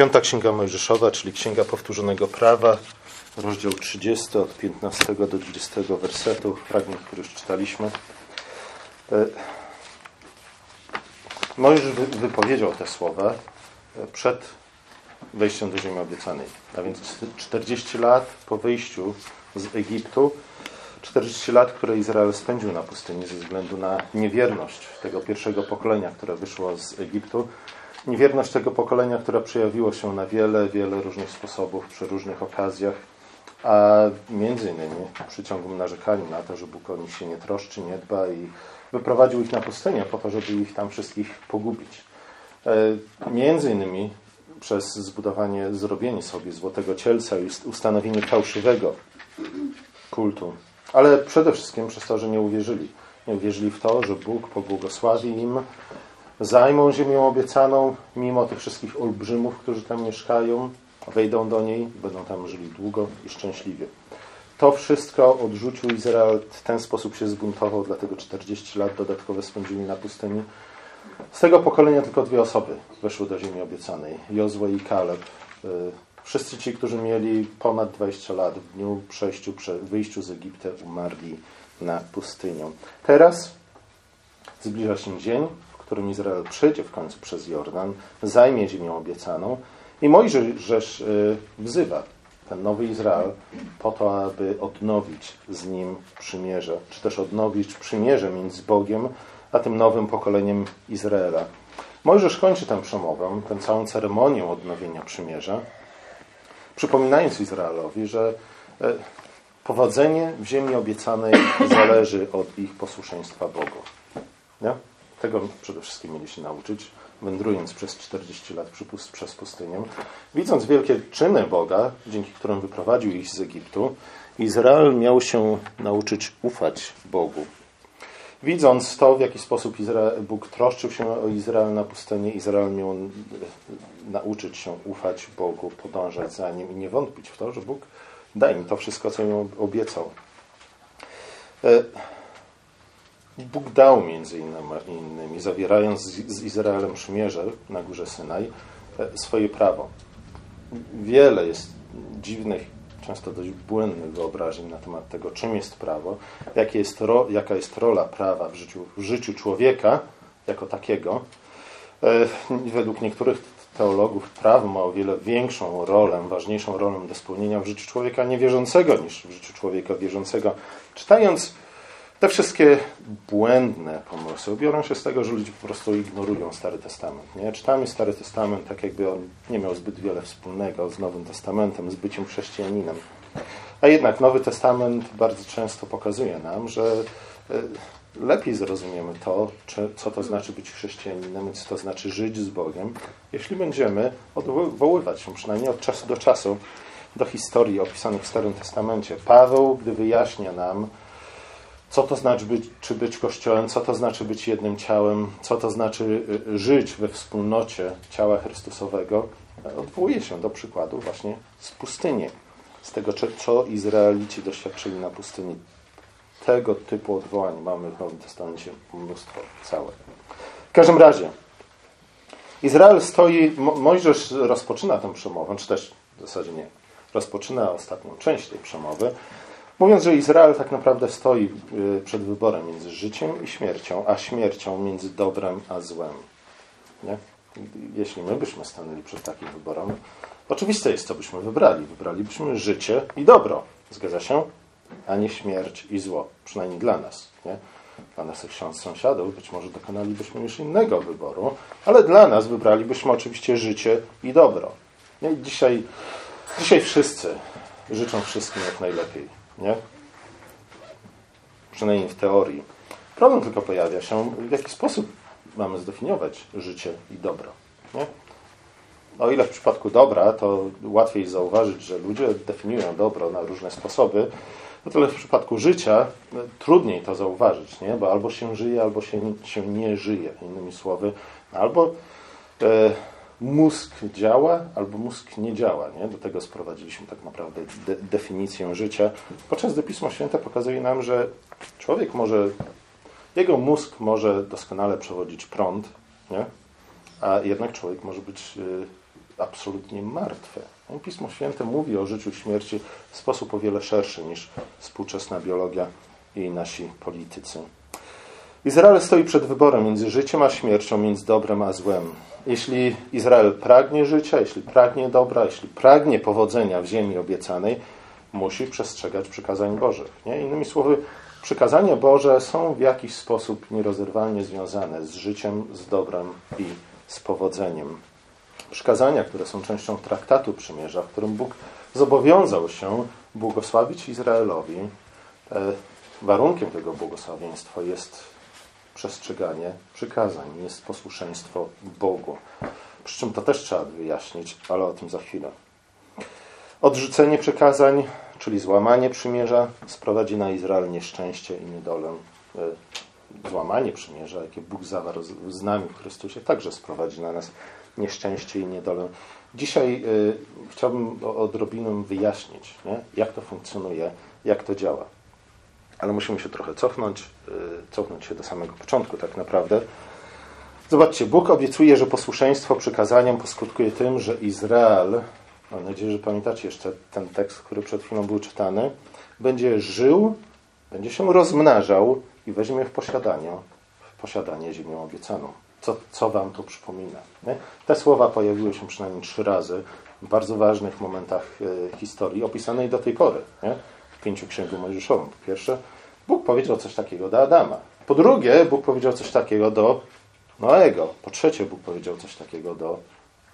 Piąta Księga Mojżeszowa, czyli Księga Powtórzonego Prawa, rozdział 30 od 15 do 20 wersetu, fragment, który już czytaliśmy. E, Mojżesz wypowiedział te słowa e, przed wejściem do ziemi obiecanej. A więc 40 lat po wyjściu z Egiptu, 40 lat, które Izrael spędził na pustyni ze względu na niewierność tego pierwszego pokolenia, które wyszło z Egiptu, Niewierność tego pokolenia, które przejawiło się na wiele, wiele różnych sposobów, przy różnych okazjach, a między innymi przyciągłym narzekaniu na to, że Bóg o nich się nie troszczy, nie dba i wyprowadził ich na pustynię po to, żeby ich tam wszystkich pogubić. E, między innymi przez zbudowanie, zrobienie sobie złotego cielca i ustanowienie fałszywego kultu, ale przede wszystkim przez to, że nie uwierzyli. Nie uwierzyli w to, że Bóg pobłogosławi im zajmą ziemię obiecaną, mimo tych wszystkich olbrzymów, którzy tam mieszkają, wejdą do niej, będą tam żyli długo i szczęśliwie. To wszystko odrzucił Izrael, w ten sposób się zbuntował, dlatego 40 lat dodatkowe spędzili na pustyni. Z tego pokolenia tylko dwie osoby weszły do ziemi obiecanej, Jozue i Kaleb. Y, wszyscy ci, którzy mieli ponad 20 lat w dniu przejściu, wyjściu z Egiptu, umarli na pustynię. Teraz zbliża się dzień, którym Izrael przejdzie w końcu przez Jordan, zajmie ziemię obiecaną. I Mojżesz y, wzywa ten nowy Izrael po to, aby odnowić z nim przymierze, czy też odnowić przymierze między Bogiem a tym nowym pokoleniem Izraela. Mojżesz kończy tę przemowę, tę całą ceremonię odnowienia przymierza, przypominając Izraelowi, że e, powodzenie w ziemi obiecanej zależy od ich posłuszeństwa Bogu. Nie? Tego przede wszystkim mieli się nauczyć, wędrując przez 40 lat przez pustynię. Widząc wielkie czyny Boga, dzięki którym wyprowadził ich z Egiptu, Izrael miał się nauczyć ufać Bogu. Widząc to, w jaki sposób Izrael, Bóg troszczył się o Izrael na pustyni, Izrael miał nauczyć się ufać Bogu, podążać za Nim i nie wątpić w to, że Bóg da im to wszystko, co im obiecał. Bóg dał między innymi, zawierając z Izraelem przymierze na górze Synaj, e, swoje prawo. Wiele jest dziwnych, często dość błędnych wyobrażeń na temat tego, czym jest prawo, jakie jest ro, jaka jest rola prawa w życiu, w życiu człowieka jako takiego. E, według niektórych teologów prawo ma o wiele większą rolę, ważniejszą rolę do spełnienia w życiu człowieka niewierzącego niż w życiu człowieka wierzącego. Czytając te wszystkie błędne pomysły biorą się z tego, że ludzie po prostu ignorują Stary Testament. Nie? Czytamy Stary Testament tak, jakby on nie miał zbyt wiele wspólnego z Nowym Testamentem, z byciem chrześcijaninem. A jednak Nowy Testament bardzo często pokazuje nam, że e, lepiej zrozumiemy to, co to znaczy być chrześcijaninem, co to znaczy żyć z Bogiem, jeśli będziemy odwoływać się przynajmniej od czasu do czasu do historii opisanych w Starym Testamencie. Paweł, gdy wyjaśnia nam, co to znaczy być, czy być Kościołem, co to znaczy być jednym ciałem, co to znaczy y, żyć we wspólnocie ciała Chrystusowego, odwołuje się do przykładu właśnie z pustyni, z tego, co Izraelici doświadczyli na pustyni. Tego typu odwołań mamy w Nowym Testamencie mnóstwo całe. W każdym razie, Izrael stoi, Mojżesz rozpoczyna tę przemowę, czy też w zasadzie nie, rozpoczyna ostatnią część tej przemowy, Mówiąc, że Izrael tak naprawdę stoi y, przed wyborem między życiem i śmiercią, a śmiercią między dobrem a złem. Nie? Jeśli my byśmy stanęli przed takim wyborem, oczywiste jest, co byśmy wybrali. Wybralibyśmy życie i dobro. Zgadza się? A nie śmierć i zło. Przynajmniej dla nas. Nie? Dla naszych sąsiadów być może dokonalibyśmy już innego wyboru, ale dla nas wybralibyśmy oczywiście życie i dobro. Nie? Dzisiaj, dzisiaj wszyscy życzą wszystkim jak najlepiej nie? Przynajmniej w teorii. Problem tylko pojawia się, w jaki sposób mamy zdefiniować życie i dobro. Nie? O ile w przypadku dobra, to łatwiej zauważyć, że ludzie definiują dobro na różne sposoby, o tyle w przypadku życia no, trudniej to zauważyć, nie? bo albo się żyje, albo się, się nie żyje. Innymi słowy, albo e, mózg działa albo mózg nie działa. Nie? Do tego sprowadziliśmy tak naprawdę de definicję życia. Podczas gdy Pismo Święte pokazuje nam, że człowiek może, jego mózg może doskonale przewodzić prąd, nie? a jednak człowiek może być y, absolutnie martwe. Pismo Święte mówi o życiu śmierci w sposób o wiele szerszy niż współczesna biologia i nasi politycy. Izrael stoi przed wyborem między życiem a śmiercią, między dobrem a złem. Jeśli Izrael pragnie życia, jeśli pragnie dobra, jeśli pragnie powodzenia w ziemi obiecanej, musi przestrzegać przykazań Bożych. Nie? Innymi słowy, przykazania Boże są w jakiś sposób nierozerwalnie związane z życiem, z dobrem i z powodzeniem. Przykazania, które są częścią traktatu przymierza, w którym Bóg zobowiązał się błogosławić Izraelowi, e, warunkiem tego błogosławieństwa jest przestrzeganie przykazań, jest posłuszeństwo Bogu. Przy czym to też trzeba wyjaśnić, ale o tym za chwilę. Odrzucenie przykazań, czyli złamanie przymierza, sprowadzi na Izrael nieszczęście i niedolę. E, złamanie przymierza, jakie Bóg zawarł z nami w Chrystusie, także sprowadzi na nas nieszczęście i niedolę. Dzisiaj y, chciałbym odrobinę wyjaśnić, nie? jak to funkcjonuje, jak to działa. Ale musimy się trochę cofnąć, y, cofnąć się do samego początku tak naprawdę. Zobaczcie, Bóg obiecuje, że posłuszeństwo przykazaniom poskutkuje tym, że Izrael, mam nadzieję, że pamiętacie jeszcze ten tekst, który przed chwilą był czytany, będzie żył, będzie się rozmnażał i weźmie w posiadanie, w posiadanie ziemię obiecaną co, co wam to przypomina. Nie? Te słowa pojawiły się przynajmniej trzy razy w bardzo ważnych momentach e, historii opisanej do tej pory. Nie? Pięciu Mojżeszową. Po pierwsze, Bóg powiedział coś takiego do Adama. Po drugie, Bóg powiedział coś takiego do Noego. Po trzecie, Bóg powiedział coś takiego do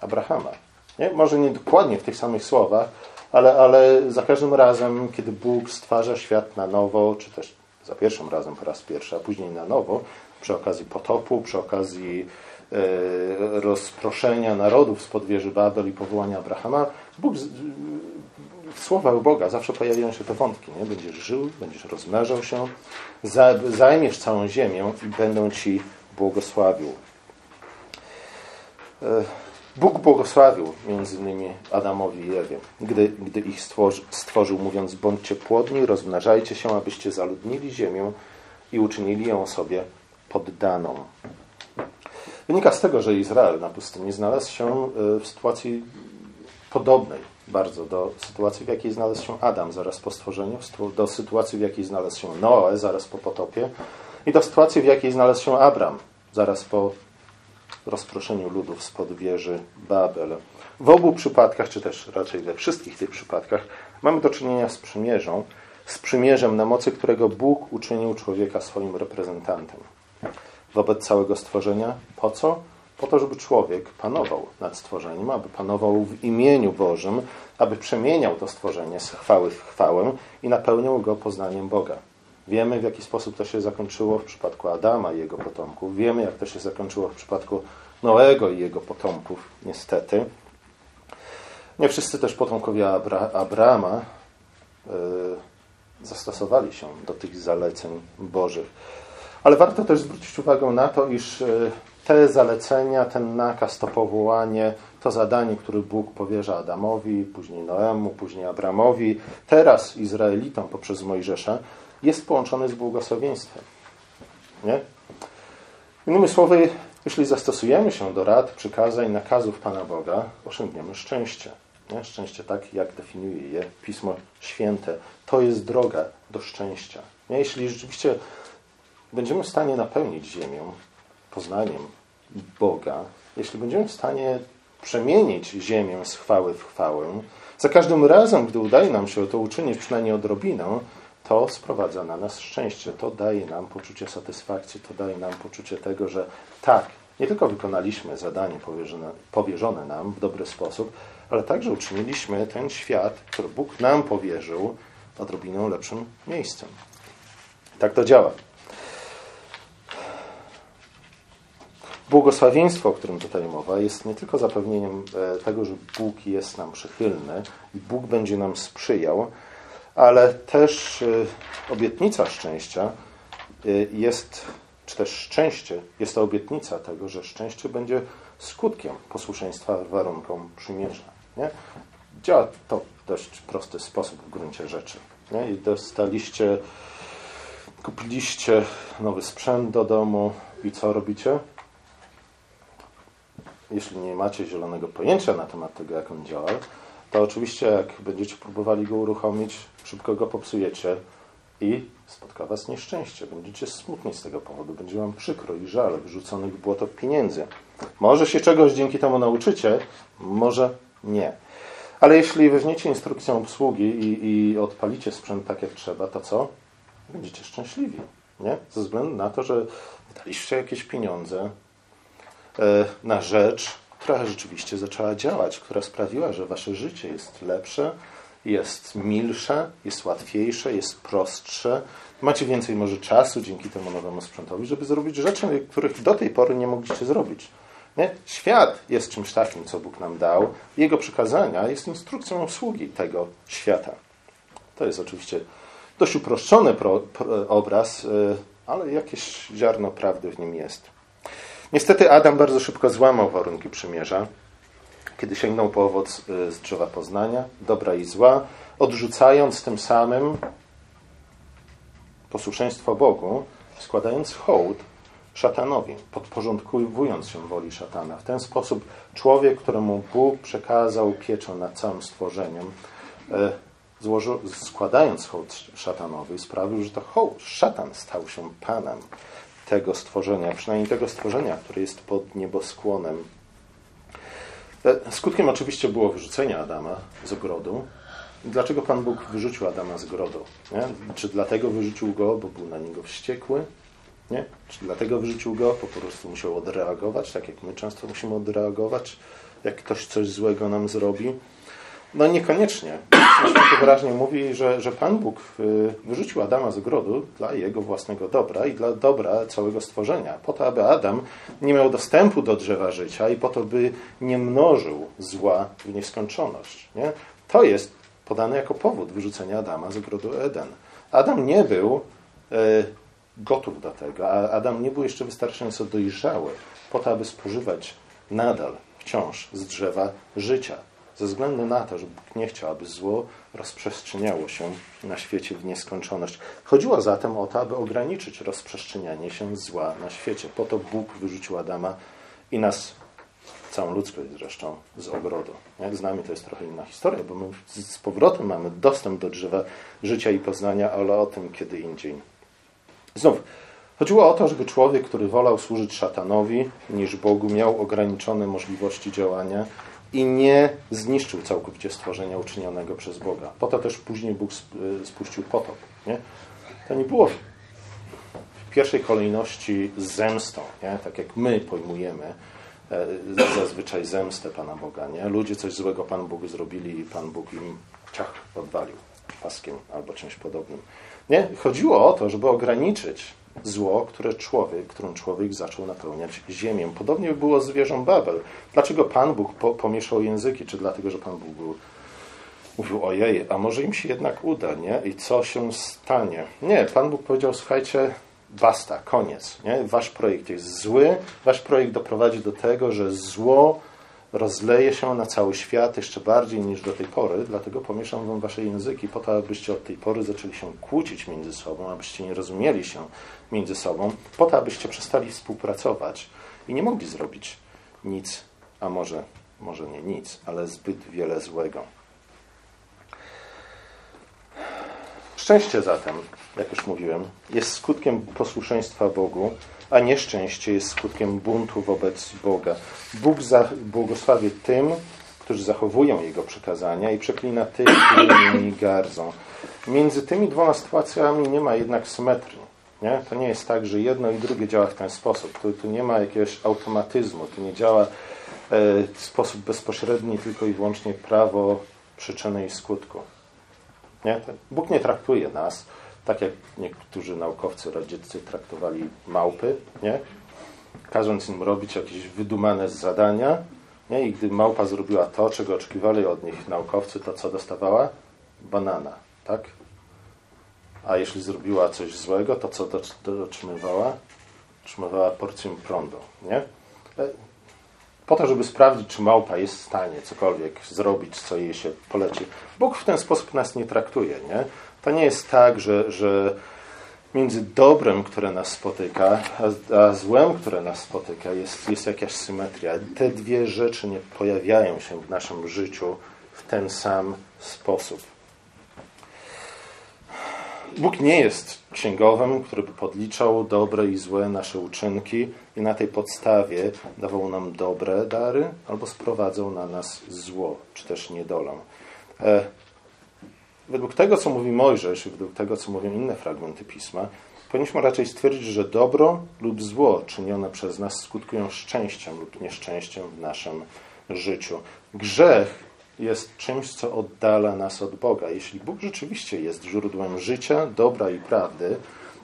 Abrahama. Nie? Może nie dokładnie w tych samych słowach, ale, ale za każdym razem, kiedy Bóg stwarza świat na nowo, czy też za pierwszym razem po raz pierwszy, a później na nowo, przy okazji potopu, przy okazji e, rozproszenia narodów spod wieży Babel i powołania Abrahama, Bóg, w słowach Boga zawsze pojawiają się te wątki. Nie? Będziesz żył, będziesz rozmnażał się, zajmiesz całą ziemię i będą Ci błogosławił. E, Bóg błogosławił między innymi Adamowi i Ewie, gdy, gdy ich stworzy, stworzył, mówiąc: Bądźcie płodni, rozmnażajcie się, abyście zaludnili ziemię i uczynili ją sobie poddaną. Wynika z tego, że Izrael na pustyni znalazł się e, w sytuacji podobnej bardzo do sytuacji, w jakiej znalazł się Adam zaraz po stworzeniu, do sytuacji, w jakiej znalazł się Noe zaraz po potopie i do sytuacji, w jakiej znalazł się Abram zaraz po rozproszeniu ludów spod wieży Babel. W obu przypadkach, czy też raczej we wszystkich tych przypadkach, mamy do czynienia z przymierzą, z przymierzem, na mocy którego Bóg uczynił człowieka swoim reprezentantem wobec całego stworzenia. Po co? Po to, żeby człowiek panował nad stworzeniem, aby panował w imieniu Bożym, aby przemieniał to stworzenie z chwały w chwałę i napełniał go poznaniem Boga. Wiemy, w jaki sposób to się zakończyło w przypadku Adama i jego potomków. Wiemy, jak to się zakończyło w przypadku Noego i jego potomków, niestety. Nie wszyscy też potomkowie Abra Abrama yy, zastosowali się do tych zaleceń Bożych. Ale warto też zwrócić uwagę na to, iż e, te zalecenia, ten nakaz, to powołanie, to zadanie, które Bóg powierza Adamowi, później Noemu, później Abramowi, teraz Izraelitom poprzez Mojżesza, jest połączone z błogosławieństwem. Nie? Innymi słowy, jeśli zastosujemy się do rad, przykazań, nakazów Pana Boga, osiągniemy szczęście. Nie? Szczęście tak, jak definiuje je Pismo Święte. To jest droga do szczęścia. Nie? Jeśli rzeczywiście będziemy w stanie napełnić ziemię poznaniem Boga, jeśli będziemy w stanie przemienić ziemię z chwały w chwałę, za każdym razem, gdy udaje nam się to uczynić przynajmniej odrobinę, to sprowadza na nas szczęście, to daje nam poczucie satysfakcji, to daje nam poczucie tego, że tak, nie tylko wykonaliśmy zadanie powierzone, powierzone nam w dobry sposób, ale także uczyniliśmy ten świat, który Bóg nam powierzył, odrobinę lepszym miejscem. Tak to działa. Błogosławieństwo, o którym tutaj mowa, jest nie tylko zapewnieniem e, tego, że Bóg jest nam przychylny i Bóg będzie nam sprzyjał, ale też e, obietnica szczęścia e, jest, czy też szczęście jest to obietnica tego, że szczęście będzie skutkiem posłuszeństwa warunkom przymierza. Nie? Działa to w dość prosty sposób w gruncie rzeczy. Nie? I dostaliście, kupiliście nowy sprzęt do domu i co robicie? Jeśli nie macie zielonego pojęcia na temat tego, jak on działa, to oczywiście jak będziecie próbowali go uruchomić, szybko go popsujecie i spotka was nieszczęście. Będziecie smutni z tego powodu, będzie wam przykro i żal wyrzuconych w błoto pieniędzy. Może się czegoś dzięki temu nauczycie, może nie. Ale jeśli weźmiecie instrukcję obsługi i, i odpalicie sprzęt tak jak trzeba, to co? Będziecie szczęśliwi. Nie? Ze względu na to, że wydaliście jakieś pieniądze na rzecz, która rzeczywiście zaczęła działać, która sprawiła, że wasze życie jest lepsze, jest milsze, jest łatwiejsze, jest prostsze. Macie więcej może czasu dzięki temu nowemu sprzętowi, żeby zrobić rzeczy, których do tej pory nie mogliście zrobić. Nie? Świat jest czymś takim, co Bóg nam dał. Jego przykazania jest instrukcją obsługi tego świata. To jest oczywiście dość uproszczony pro, pro, obraz, y, ale jakieś ziarno prawdy w nim jest. Niestety Adam bardzo szybko złamał warunki przymierza, kiedy sięgnął po owoc y, z drzewa poznania, dobra i zła, odrzucając tym samym posłuszeństwo Bogu, składając hołd szatanowi, podporządkowując się woli szatana. W ten sposób człowiek, któremu Bóg przekazał pieczę nad całym stworzeniem, e, złożył, składając hołd szatanowi, sprawił, że to hołd, szatan stał się panem tego stworzenia, przynajmniej tego stworzenia, które jest pod nieboskłonem. E, skutkiem oczywiście było wyrzucenie Adama z ogrodu. Dlaczego Pan Bóg wyrzucił Adama z ogrodu? Nie? Czy dlatego wyrzucił go, bo był na niego wściekły? Nie? Czy dlatego wyrzucił go, bo po prostu musiał odreagować, tak jak my często musimy odreagować, jak ktoś coś złego nam zrobi? No niekoniecznie. Święty wyraźnie mówi, że, że Pan Bóg y, wyrzucił Adama z ogrodu dla jego własnego dobra i dla dobra całego stworzenia, po to, aby Adam nie miał dostępu do drzewa życia i po to, by nie mnożył zła w nieskończoność. Nie? To jest podane jako powód wyrzucenia Adama z ogrodu Eden. Adam nie był y, gotów do tego, a Adam nie był jeszcze wystarczająco dojrzały po to, aby spożywać nadal wciąż z drzewa życia. Ze względu na to, że Bóg nie chciał, aby zło rozprzestrzeniało się na świecie w nieskończoność. Chodziło zatem o to, aby ograniczyć rozprzestrzenianie się zła na świecie. Po to Bóg wyrzucił Adama i nas, całą ludzkość zresztą, z ogrodu. Jak z nami to jest trochę inna historia, bo my z powrotem mamy dostęp do drzewa życia i poznania, ale o tym kiedy indziej. Znów, chodziło o to, żeby człowiek, który wolał służyć szatanowi niż Bogu, miał ograniczone możliwości działania i nie zniszczył całkowicie stworzenia uczynionego przez Boga. Po to też później Bóg spuścił potop. Nie? To nie było w pierwszej kolejności zemstą, nie? tak jak my pojmujemy e, zazwyczaj zemstę Pana Boga. Nie? Ludzie coś złego Pan Bóg zrobili i Pan Bóg im ciach podwalił paskiem albo czymś podobnym. Nie? Chodziło o to, żeby ograniczyć zło, które człowiek, którym człowiek zaczął napełniać ziemię. Podobnie było z wieżą Babel. Dlaczego Pan Bóg po, pomieszał języki? Czy dlatego, że Pan Bóg był, mówił, ojej, a może im się jednak uda, nie? I co się stanie? Nie, Pan Bóg powiedział, słuchajcie, basta, koniec. Nie? Wasz projekt jest zły, wasz projekt doprowadzi do tego, że zło rozleje się na cały świat jeszcze bardziej niż do tej pory, dlatego pomieszam wam wasze języki po to, abyście od tej pory zaczęli się kłócić między sobą, abyście nie rozumieli się między sobą, po to, abyście przestali współpracować i nie mogli zrobić nic, a może, może nie nic, ale zbyt wiele złego. Szczęście zatem, jak już mówiłem, jest skutkiem posłuszeństwa Bogu, a nieszczęście jest skutkiem buntu wobec Boga. Bóg błogosławi tym, którzy zachowują Jego przekazania i przeklina tych, którzy nimi gardzą. Między tymi dwoma sytuacjami nie ma jednak symetrii. Nie? To nie jest tak, że jedno i drugie działa w ten sposób. Tu, tu nie ma jakiegoś automatyzmu, tu nie działa e, w sposób bezpośredni tylko i wyłącznie prawo przyczyny i skutku. Nie? Bóg nie traktuje nas tak jak niektórzy naukowcy radzieccy traktowali małpy, nie? każąc im robić jakieś wydumane zadania. Nie? I gdy małpa zrobiła to, czego oczekiwali od nich naukowcy, to co dostawała? Banana, tak? A jeśli zrobiła coś złego, to co otrzymywała? Otrzymywała porcję prądu, nie? E, po to, żeby sprawdzić, czy małpa jest w stanie cokolwiek zrobić, co jej się poleci. Bóg w ten sposób nas nie traktuje, nie? To nie jest tak, że, że między dobrem, które nas spotyka, a, a złem, które nas spotyka, jest, jest jakaś symetria. Te dwie rzeczy nie pojawiają się w naszym życiu w ten sam sposób. Bóg nie jest księgowym, który by podliczał dobre i złe nasze uczynki i na tej podstawie dawał nam dobre dary albo sprowadzał na nas zło, czy też niedolę. Według tego, co mówi Mojżesz i według tego, co mówią inne fragmenty Pisma, powinniśmy raczej stwierdzić, że dobro lub zło czynione przez nas skutkują szczęściem lub nieszczęściem w naszym życiu. Grzech jest czymś, co oddala nas od Boga. Jeśli Bóg rzeczywiście jest źródłem życia, dobra i prawdy,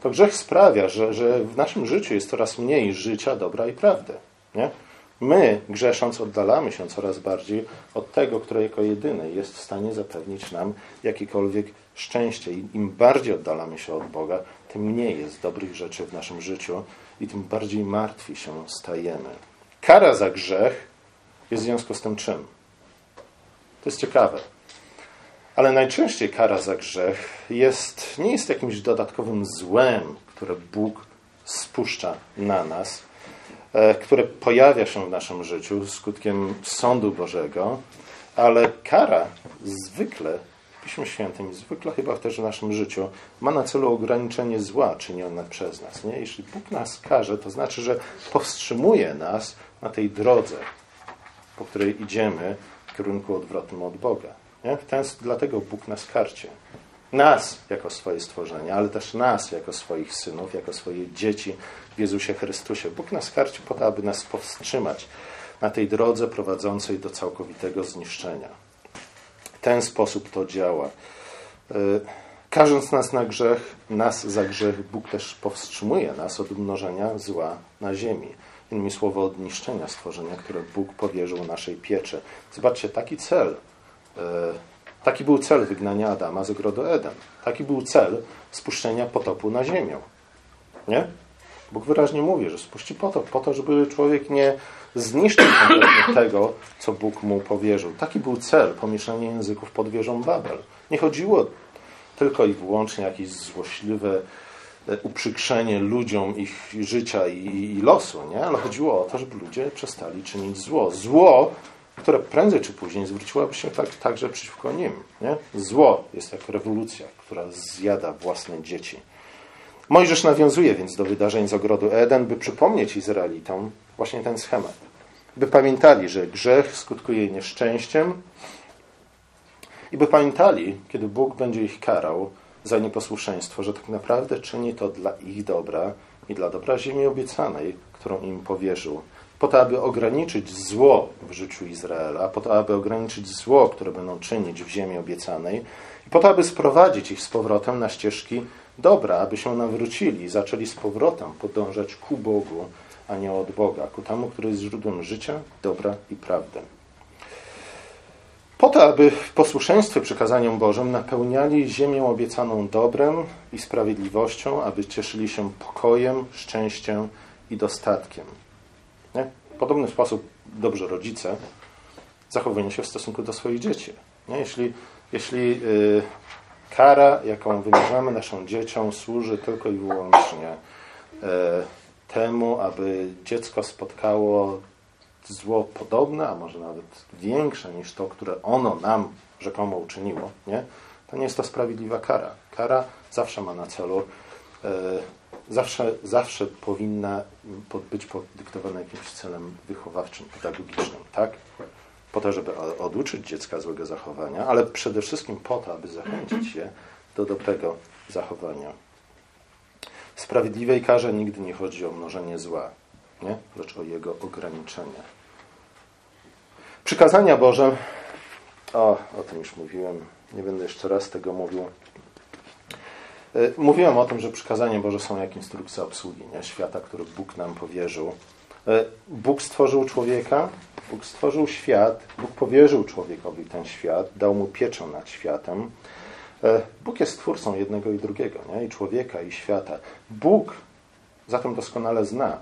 to grzech sprawia, że, że w naszym życiu jest coraz mniej życia, dobra i prawdy. Nie? My, grzesząc, oddalamy się coraz bardziej od tego, który jako jedyny jest w stanie zapewnić nam jakiekolwiek szczęście. I im bardziej oddalamy się od Boga, tym mniej jest dobrych rzeczy w naszym życiu i tym bardziej martwi się stajemy. Kara za grzech jest w związku z tym czym? To jest ciekawe. Ale najczęściej kara za grzech jest, nie jest jakimś dodatkowym złem, które Bóg spuszcza na nas, które pojawia się w naszym życiu skutkiem sądu Bożego, ale kara zwykle, w Piśmie Świętym, zwykle chyba też w naszym życiu, ma na celu ograniczenie zła czynione przez nas. Nie? Jeśli Bóg nas karze, to znaczy, że powstrzymuje nas na tej drodze, po której idziemy, w kierunku odwrotnym od Boga. Nie? Ten, dlatego Bóg nas karcie. Nas jako swoje stworzenie, ale też nas jako swoich synów, jako swoje dzieci w Jezusie Chrystusie. Bóg nas karci po to, aby nas powstrzymać na tej drodze prowadzącej do całkowitego zniszczenia. W ten sposób to działa. E, karząc nas na grzech, nas za grzech, Bóg też powstrzymuje nas od mnożenia zła na ziemi. Innymi słowy, od niszczenia stworzenia, które Bóg powierzył naszej pieczy. Zobaczcie, taki cel, e, taki był cel wygnania Adama z ogrodu Eden. Taki był cel spuszczenia potopu na ziemię. Nie? Bóg wyraźnie mówi, że spuści potop po to, żeby człowiek nie zniszczył kompletnie tego, co Bóg mu powierzył. Taki był cel pomieszania języków pod wieżą Babel. Nie chodziło tylko i wyłącznie o jakieś złośliwe uprzykrzenie ludziom ich życia i, i, losu, nie? ale chodziło o to, żeby ludzie przestali czynić zło. Zło, które prędzej czy później zwróciłoby się tak, także przeciwko nim. Nie? Zło jest jak rewolucja, która zjada własne dzieci. Mojżesz nawiązuje więc do wydarzeń z ogrodu Eden, by przypomnieć Izraelitom właśnie ten schemat. By pamiętali, że grzech skutkuje nieszczęściem i by pamiętali, kiedy Bóg będzie ich karał, za nieposłuszeństwo, że tak naprawdę czyni to dla ich dobra i dla dobra ziemi obiecanej, którą im powierzył. Po to, aby ograniczyć zło w życiu Izraela, po to, aby ograniczyć zło, które będą czynić w ziemi obiecanej, i po to, aby sprowadzić ich z powrotem na ścieżki dobra, aby się nawrócili i zaczęli z powrotem podążać ku Bogu, a nie od Boga, ku temu, który jest źródłem życia, dobra i prawdy po to, aby w posłuszeństwie przekazaniom Bożym napełniali ziemię obiecaną dobrem i sprawiedliwością, aby cieszyli się pokojem, szczęściem i dostatkiem. Nie? W podobny sposób dobrze rodzice zachowują się w stosunku do swoich dzieci. Nie? Jeśli, jeśli yy, kara, jaką wymierzamy naszym dzieciom, służy tylko i wyłącznie yy, temu, aby dziecko spotkało zło podobne, a może nawet większe niż to, które ono nam rzekomo uczyniło, nie? to nie jest to sprawiedliwa kara. Kara zawsze ma na celu, e, zawsze, zawsze powinna być podyktowana jakimś celem wychowawczym, pedagogicznym, tak? Po to, żeby oduczyć dziecka złego zachowania, ale przede wszystkim po to, aby zachęcić je do dobrego zachowania. W sprawiedliwej karze nigdy nie chodzi o mnożenie zła nie? lecz o jego ograniczenie. Przykazania Boże, o, o tym już mówiłem, nie będę jeszcze raz tego mówił. E, mówiłem o tym, że przykazania Boże są jak instrukcja obsługi nie? świata, który Bóg nam powierzył. E, Bóg stworzył człowieka, Bóg stworzył świat, Bóg powierzył człowiekowi ten świat, dał mu pieczę nad światem. E, Bóg jest twórcą jednego i drugiego, nie? i człowieka, i świata. Bóg zatem doskonale zna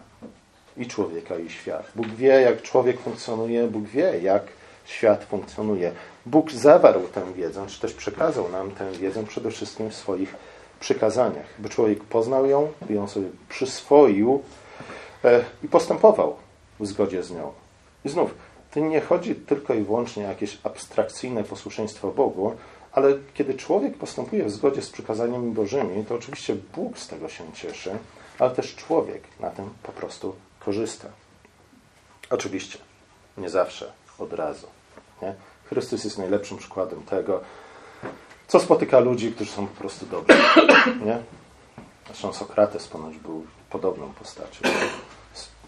i człowieka, i świat. Bóg wie, jak człowiek funkcjonuje, Bóg wie, jak świat funkcjonuje. Bóg zawarł tę wiedzę, czy też przekazał nam tę wiedzę przede wszystkim w swoich przykazaniach, by człowiek poznał ją, by ją sobie przyswoił e, i postępował w zgodzie z nią. I znów, to nie chodzi tylko i wyłącznie o jakieś abstrakcyjne posłuszeństwo Bogu, ale kiedy człowiek postępuje w zgodzie z przykazaniami Bożymi, to oczywiście Bóg z tego się cieszy, ale też człowiek na tym po prostu korzysta. Oczywiście, nie zawsze, od razu. Nie? Chrystus jest najlepszym przykładem tego, co spotyka ludzi, którzy są po prostu dobrzy. Nie? Zresztą Sokrates ponoć był podobną postacią.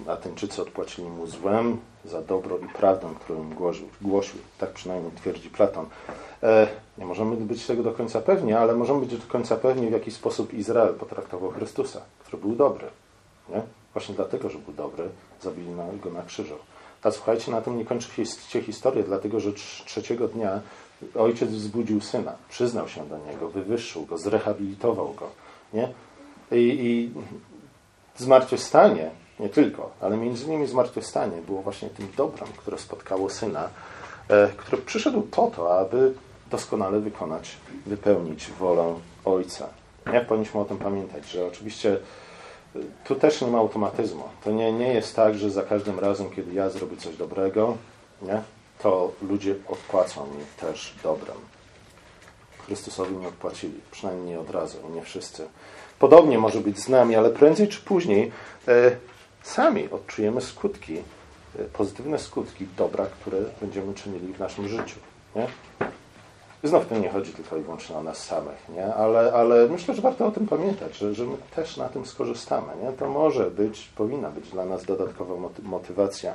Ateńczycy odpłacili mu złem za dobro i prawdę, którą im głosił. głosił. Tak przynajmniej twierdzi Platon. E, nie możemy być tego do końca pewni, ale możemy być do końca pewni, w jaki sposób Izrael potraktował Chrystusa, który był dobry. Nie? Właśnie dlatego, że był dobry, zabili go na krzyżu. A słuchajcie, na tym nie kończy się historia, dlatego że trzeciego dnia ojciec wzbudził syna, przyznał się do niego, wywyższył go, zrehabilitował go. Nie? I, i zmartwychwstanie, nie tylko, ale między innymi zmartwychwstanie było właśnie tym dobrem, które spotkało syna, e, który przyszedł po to, aby doskonale wykonać, wypełnić wolę ojca. Jak powinniśmy o tym pamiętać, że oczywiście tu też nie ma automatyzmu. To nie, nie jest tak, że za każdym razem, kiedy ja zrobię coś dobrego, nie, to ludzie odpłacą mi też dobrem. Chrystusowi nie odpłacili, przynajmniej nie od razu, nie wszyscy. Podobnie może być z nami, ale prędzej czy później e, sami odczujemy skutki, e, pozytywne skutki dobra, które będziemy czynili w naszym życiu. Nie? Znów to nie chodzi tylko i wyłącznie o nas samych, nie? Ale, ale myślę, że warto o tym pamiętać, że, że my też na tym skorzystamy. Nie? To może być, powinna być dla nas dodatkowa motywacja.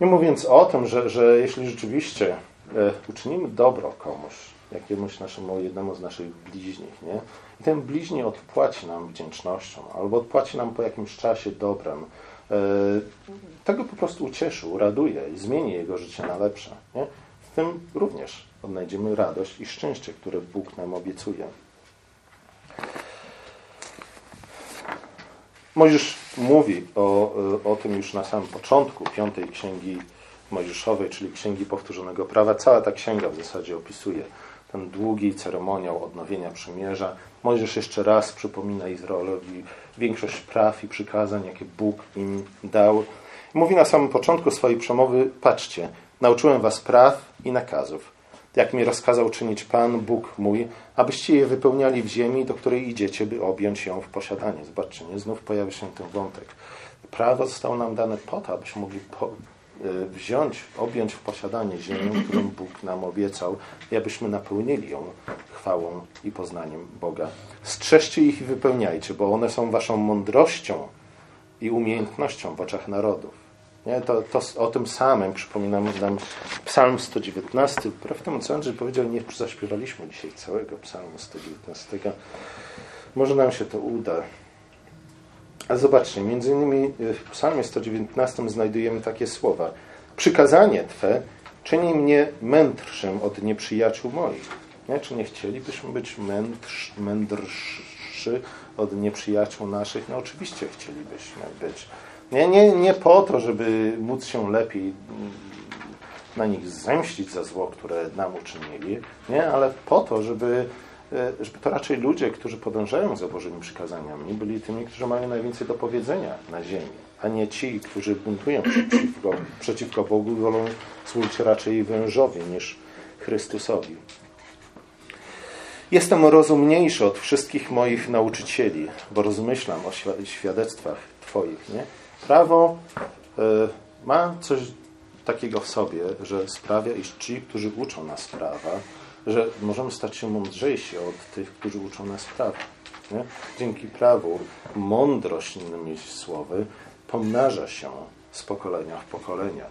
Nie mówiąc o tym, że, że jeśli rzeczywiście e, uczynimy dobro komuś, jakiemuś naszemu, jednemu z naszych bliźnich, nie? i ten bliźni odpłaci nam wdzięcznością, albo odpłaci nam po jakimś czasie dobrem, e, tego po prostu ucieszy, uraduje i zmieni jego życie na lepsze. Nie? W tym również odnajdziemy radość i szczęście, które Bóg nam obiecuje. Mojżesz mówi o, o tym już na samym początku piątej księgi Mojżeszowej, czyli Księgi Powtórzonego Prawa. Cała ta księga w zasadzie opisuje ten długi ceremoniał odnowienia przymierza. Mojżesz jeszcze raz przypomina Izraelowi większość praw i przykazań, jakie Bóg im dał. Mówi na samym początku swojej przemowy: Patrzcie, nauczyłem was praw i nakazów jak mi rozkazał czynić Pan, Bóg mój, abyście je wypełniali w ziemi, do której idziecie, by objąć ją w posiadanie. Zobaczcie, nie? znów pojawia się ten wątek. Prawo zostało nam dane po to, abyśmy mogli po, y, wziąć, objąć w posiadanie ziemię, którą Bóg nam obiecał i abyśmy napełnili ją chwałą i poznaniem Boga. Strzeżcie ich i wypełniajcie, bo one są waszą mądrością i umiejętnością w oczach narodów. Nie? To, to o tym samym przypominam nam Psalm 119. Wbrew temu, co Andrzej powiedział, nie zaśpiewaliśmy dzisiaj całego Psalmu 119. Może nam się to uda. A zobaczcie, między innymi w Psalmie 119 znajdujemy takie słowa. Przykazanie Twe czyni mnie mędrszym od nieprzyjaciół moich. Nie? Czy nie chcielibyśmy być mędrz, mędrszy od nieprzyjaciół naszych? No oczywiście chcielibyśmy być. Nie, nie, nie po to, żeby móc się lepiej na nich zemścić za zło, które nam uczynili, nie, ale po to, żeby, e, żeby to raczej ludzie, którzy podążają za Bożymi przykazaniami, byli tymi, którzy mają najwięcej do powiedzenia na ziemi, a nie ci, którzy buntują przeciwko, przeciwko Bogu i wolą służyć raczej wężowi niż Chrystusowi. Jestem rozumniejszy od wszystkich moich nauczycieli, bo rozmyślam o świadectwach Twoich. Nie? Prawo e, ma coś takiego w sobie, że sprawia, iż ci, którzy uczą nas prawa, że możemy stać się mądrzejsi od tych, którzy uczą nas prawa. Nie? Dzięki prawu mądrość, innymi słowy, pomnaża się z pokolenia w pokolenia.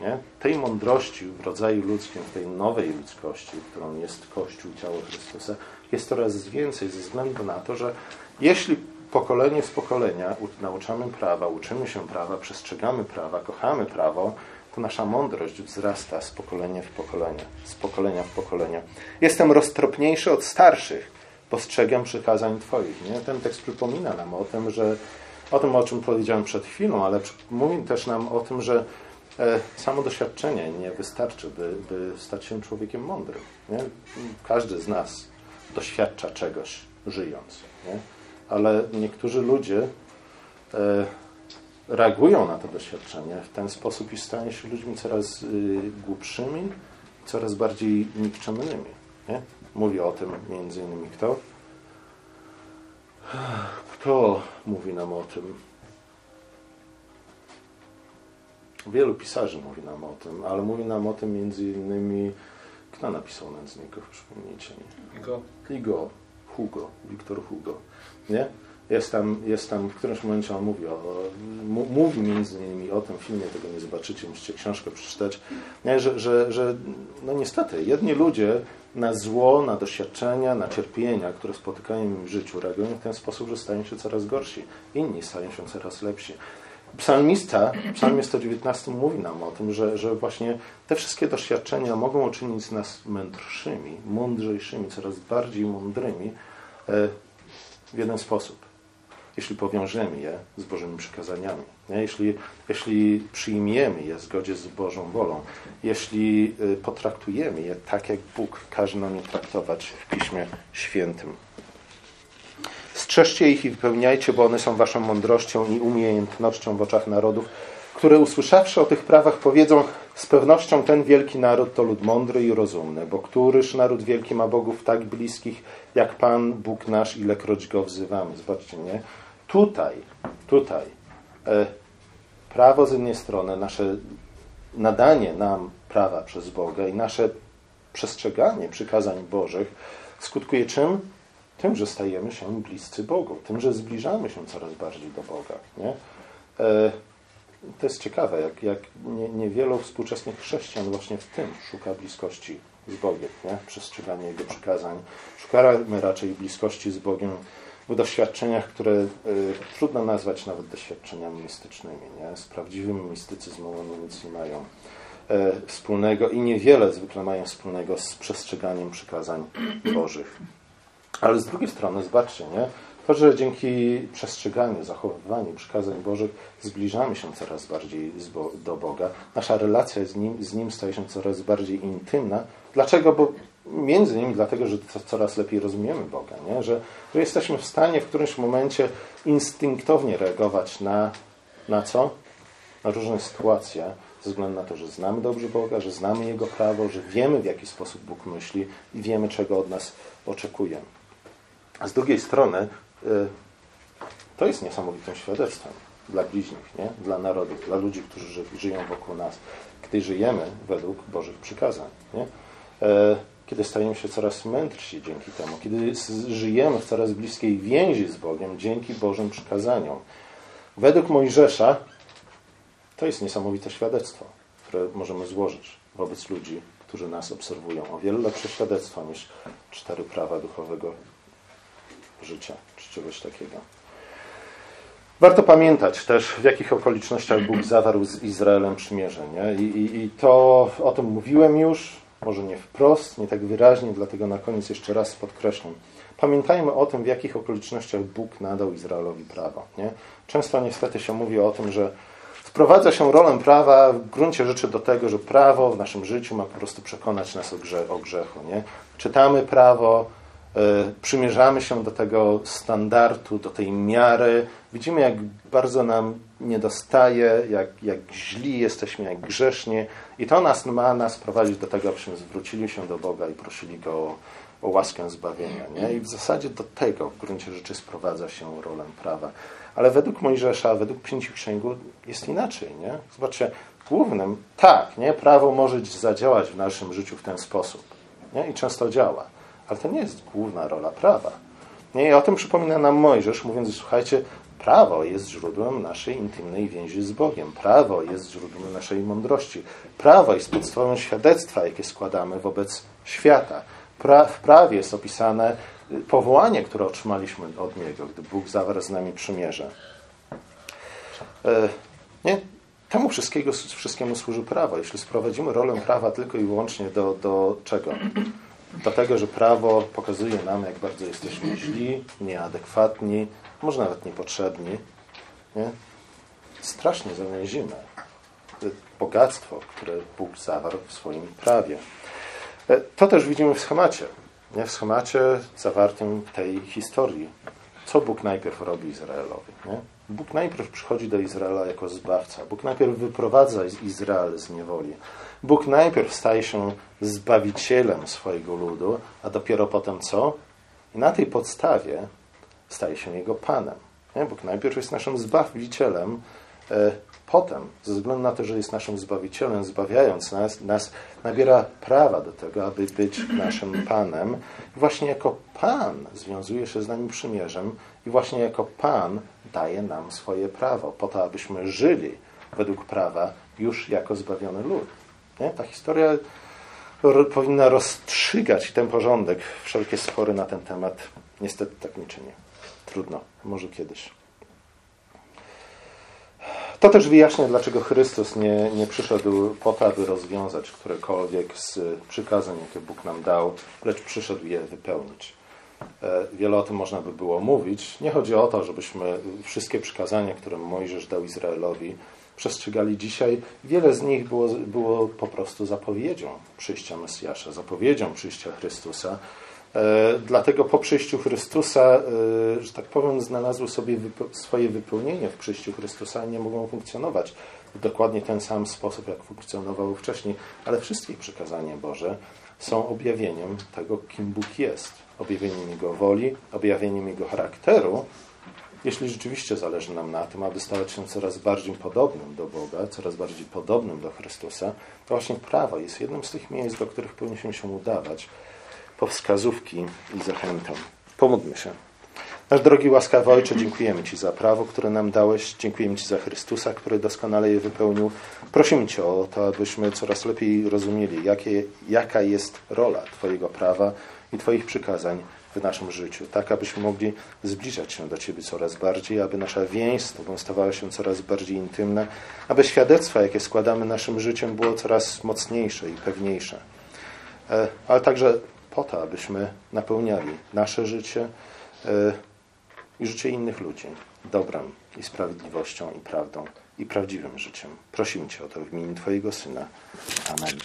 Nie? Tej mądrości w rodzaju ludzkim, w tej nowej ludzkości, którą jest Kościół, ciało Chrystusa, jest coraz więcej ze względu na to, że jeśli pokolenie z pokolenia nauczamy prawa, uczymy się prawa, przestrzegamy prawa, kochamy prawo, to nasza mądrość wzrasta z pokolenia w pokolenie, z pokolenia w pokolenie. Jestem roztropniejszy od starszych, postrzegam przykazań Twoich. Nie? Ten tekst przypomina nam o tym, że o tym, o czym powiedziałem przed chwilą, ale mówi też nam o tym, że e, samo doświadczenie nie wystarczy, by, by stać się człowiekiem mądrym. Nie? Każdy z nas doświadcza czegoś żyjąc. Nie? Ale niektórzy ludzie e, reagują na to doświadczenie w ten sposób i stają się ludźmi coraz y, głupszymi, coraz bardziej nikczemnymi. Nie? Mówi o tym między innymi kto? Kto mówi nam o tym? Wielu pisarzy mówi nam o tym, ale mówi nam o tym między innymi kto napisał Nędzników, przypomnijcie mi. Hugo. Hugo, Hugo, Wiktor Hugo. Nie? Jest tam, jest tam, w którymś momencie on mówi, o, mówi między innymi o tym filmie, tego nie zobaczycie, musicie książkę przeczytać, nie? Że, że, że no niestety jedni ludzie na zło, na doświadczenia, na cierpienia, które spotykają im w życiu, reagują w ten sposób, że stają się coraz gorsi. Inni stają się coraz lepsi. Psalmista, psalmie 119 mówi nam o tym, że, że właśnie te wszystkie doświadczenia mogą uczynić nas mędrszymi, mądrzejszymi, coraz bardziej mądrymi e, w jeden sposób. Jeśli powiążemy je z Bożymi przykazaniami? Jeśli, jeśli przyjmiemy je w zgodzie z Bożą wolą, jeśli e, potraktujemy je tak, jak Bóg każe nam je traktować w Piśmie Świętym. Strzeżcie ich i wypełniajcie, bo one są waszą mądrością i umiejętnością w oczach narodów, które usłyszawszy o tych prawach powiedzą z pewnością ten wielki naród to lud mądry i rozumny, bo któryż naród wielki ma bogów tak bliskich jak Pan, Bóg nasz, ilekroć go wzywamy. Zobaczcie, nie? Tutaj, tutaj e, prawo z jednej strony, nasze nadanie nam prawa przez Boga i nasze przestrzeganie przykazań Bożych skutkuje czym? Tym, że stajemy się bliscy Bogu, tym, że zbliżamy się coraz bardziej do Boga. Nie? E, to jest ciekawe, jak, jak nie, niewielu współczesnych chrześcijan właśnie w tym szuka bliskości z Bogiem, nie? przestrzeganie Jego przykazań. Szukamy raczej bliskości z Bogiem w doświadczeniach, które y, trudno nazwać nawet doświadczeniami mistycznymi. Nie? Z prawdziwym mistycyzmem one nic nie mają e, wspólnego i niewiele zwykle mają wspólnego z przestrzeganiem przykazań Bożych. Ale z drugiej strony, zobaczcie, nie? to, że dzięki przestrzeganiu, zachowywaniu przykazań Bożych zbliżamy się coraz bardziej do Boga, nasza relacja z nim, z nim staje się coraz bardziej intymna. Dlaczego? Bo między innymi dlatego, że coraz lepiej rozumiemy Boga, nie? Że, że jesteśmy w stanie w którymś momencie instynktownie reagować na, na co? Na różne sytuacje, ze względu na to, że znamy dobrze Boga, że znamy Jego prawo, że wiemy w jaki sposób Bóg myśli i wiemy czego od nas oczekuje. A z drugiej strony y, to jest niesamowitym świadectwem dla bliźnich, nie? dla narodów, dla ludzi, którzy żyją wokół nas, gdy żyjemy według Bożych przykazań. Nie? E, kiedy stajemy się coraz mędrsi dzięki temu, kiedy żyjemy w coraz bliskiej więzi z Bogiem dzięki Bożym przykazaniom. Według Mojżesza to jest niesamowite świadectwo, które możemy złożyć wobec ludzi, którzy nas obserwują. O wiele lepsze świadectwo niż cztery prawa duchowego życia, czy czegoś takiego. Warto pamiętać też, w jakich okolicznościach Bóg zawarł z Izraelem przymierze. Nie? I, i, I to o tym mówiłem już, może nie wprost, nie tak wyraźnie, dlatego na koniec jeszcze raz podkreślam. Pamiętajmy o tym, w jakich okolicznościach Bóg nadał Izraelowi prawo. Nie? Często niestety się mówi o tym, że wprowadza się rolę prawa w gruncie rzeczy do tego, że prawo w naszym życiu ma po prostu przekonać nas o, grze, o grzechu. Nie? Czytamy prawo, przymierzamy się do tego standardu, do tej miary. Widzimy, jak bardzo nam niedostaje, jak, jak źli jesteśmy, jak grzeszni. I to nas ma nas prowadzić do tego, abyśmy zwrócili się do Boga i prosili Go o, o łaskę zbawienia. Nie? I w zasadzie do tego w gruncie rzeczy sprowadza się rolę prawa. Ale według Mojżesza, według Pięciu Księgu jest inaczej. Nie? Zobaczcie, głównym, tak, nie? prawo może zadziałać w naszym życiu w ten sposób. Nie? I często działa ale to nie jest główna rola prawa. Nie, I o tym przypomina nam Mojżesz, mówiąc, słuchajcie, prawo jest źródłem naszej intymnej więzi z Bogiem. Prawo jest źródłem naszej mądrości. Prawo jest podstawą świadectwa, jakie składamy wobec świata. Pra w prawie jest opisane y, powołanie, które otrzymaliśmy od Niego, gdy Bóg zawarł z nami przymierze. E, nie? Temu wszystkiego, wszystkiemu służy prawo. Jeśli sprowadzimy rolę prawa tylko i wyłącznie do, do czego? Dlatego, że prawo pokazuje nam, jak bardzo jesteśmy źli, nieadekwatni, może nawet niepotrzebni. Nie? Strasznie zawięzimy bogactwo, które Bóg zawarł w swoim prawie. E, to też widzimy w schemacie. nie? w schemacie zawartym tej historii. Co Bóg najpierw robi Izraelowi? Nie? Bóg najpierw przychodzi do Izraela jako zbawca. Bóg najpierw wyprowadza Izrael z niewoli. Bóg najpierw staje się zbawicielem swojego ludu, a dopiero potem co? I na tej podstawie staje się jego Panem. Nie? Bóg najpierw jest naszym zbawicielem, e, potem, ze względu na to, że jest naszym zbawicielem, zbawiając nas, nas nabiera prawa do tego, aby być naszym Panem. I właśnie jako Pan związuje się z nami przymierzem i właśnie jako Pan daje nam swoje prawo, po to, abyśmy żyli według prawa już jako zbawiony lud. Nie? Ta historia powinna rozstrzygać ten porządek. Wszelkie spory na ten temat niestety tak nie czyni. Trudno, może kiedyś. To też wyjaśnia, dlaczego Chrystus nie, nie przyszedł po to, aby rozwiązać którekolwiek z przykazań, jakie Bóg nam dał, lecz przyszedł je wypełnić. E, wiele o tym można by było mówić. Nie chodzi o to, żebyśmy wszystkie przykazania, które Mojżesz dał Izraelowi, przestrzegali dzisiaj. Wiele z nich było, było po prostu zapowiedzią przyjścia Mesjasza, zapowiedzią przyjścia Chrystusa. E, dlatego po przyjściu Chrystusa, e, że tak powiem, znalazły sobie swoje wypełnienie w przyjściu Chrystusa i nie mogą funkcjonować w dokładnie ten sam sposób, jak funkcjonowały wcześniej. Ale wszystkie przykazania Boże są objawieniem tego, kim Bóg jest. Objawieniem Jego woli, objawieniem Jego charakteru. Jeśli rzeczywiście zależy nam na tym, aby stawać się coraz bardziej podobnym do Boga, coraz bardziej podobnym do Chrystusa, to właśnie prawo jest jednym z tych miejsc, do których powinniśmy się udawać po wskazówki i zachętę. Pomódlmy się. Nasz drogi łaskawy Ojcze, dziękujemy Ci za prawo, które nam dałeś. Dziękujemy Ci za Chrystusa, który doskonale je wypełnił. Prosimy Cię o to, abyśmy coraz lepiej rozumieli, jakie, jaka jest rola Twojego prawa i Twoich przykazań w naszym życiu, tak abyśmy mogli zbliżać się do Ciebie coraz bardziej, aby nasza więź z Tobą stawała się coraz bardziej intymna, aby świadectwa, jakie składamy naszym życiem, było coraz mocniejsze i pewniejsze. E, ale także po to, abyśmy napełniali nasze życie e, i życie innych ludzi dobrem i sprawiedliwością i prawdą i prawdziwym życiem. Prosimy Cię o to w imieniu Twojego Syna. Amen.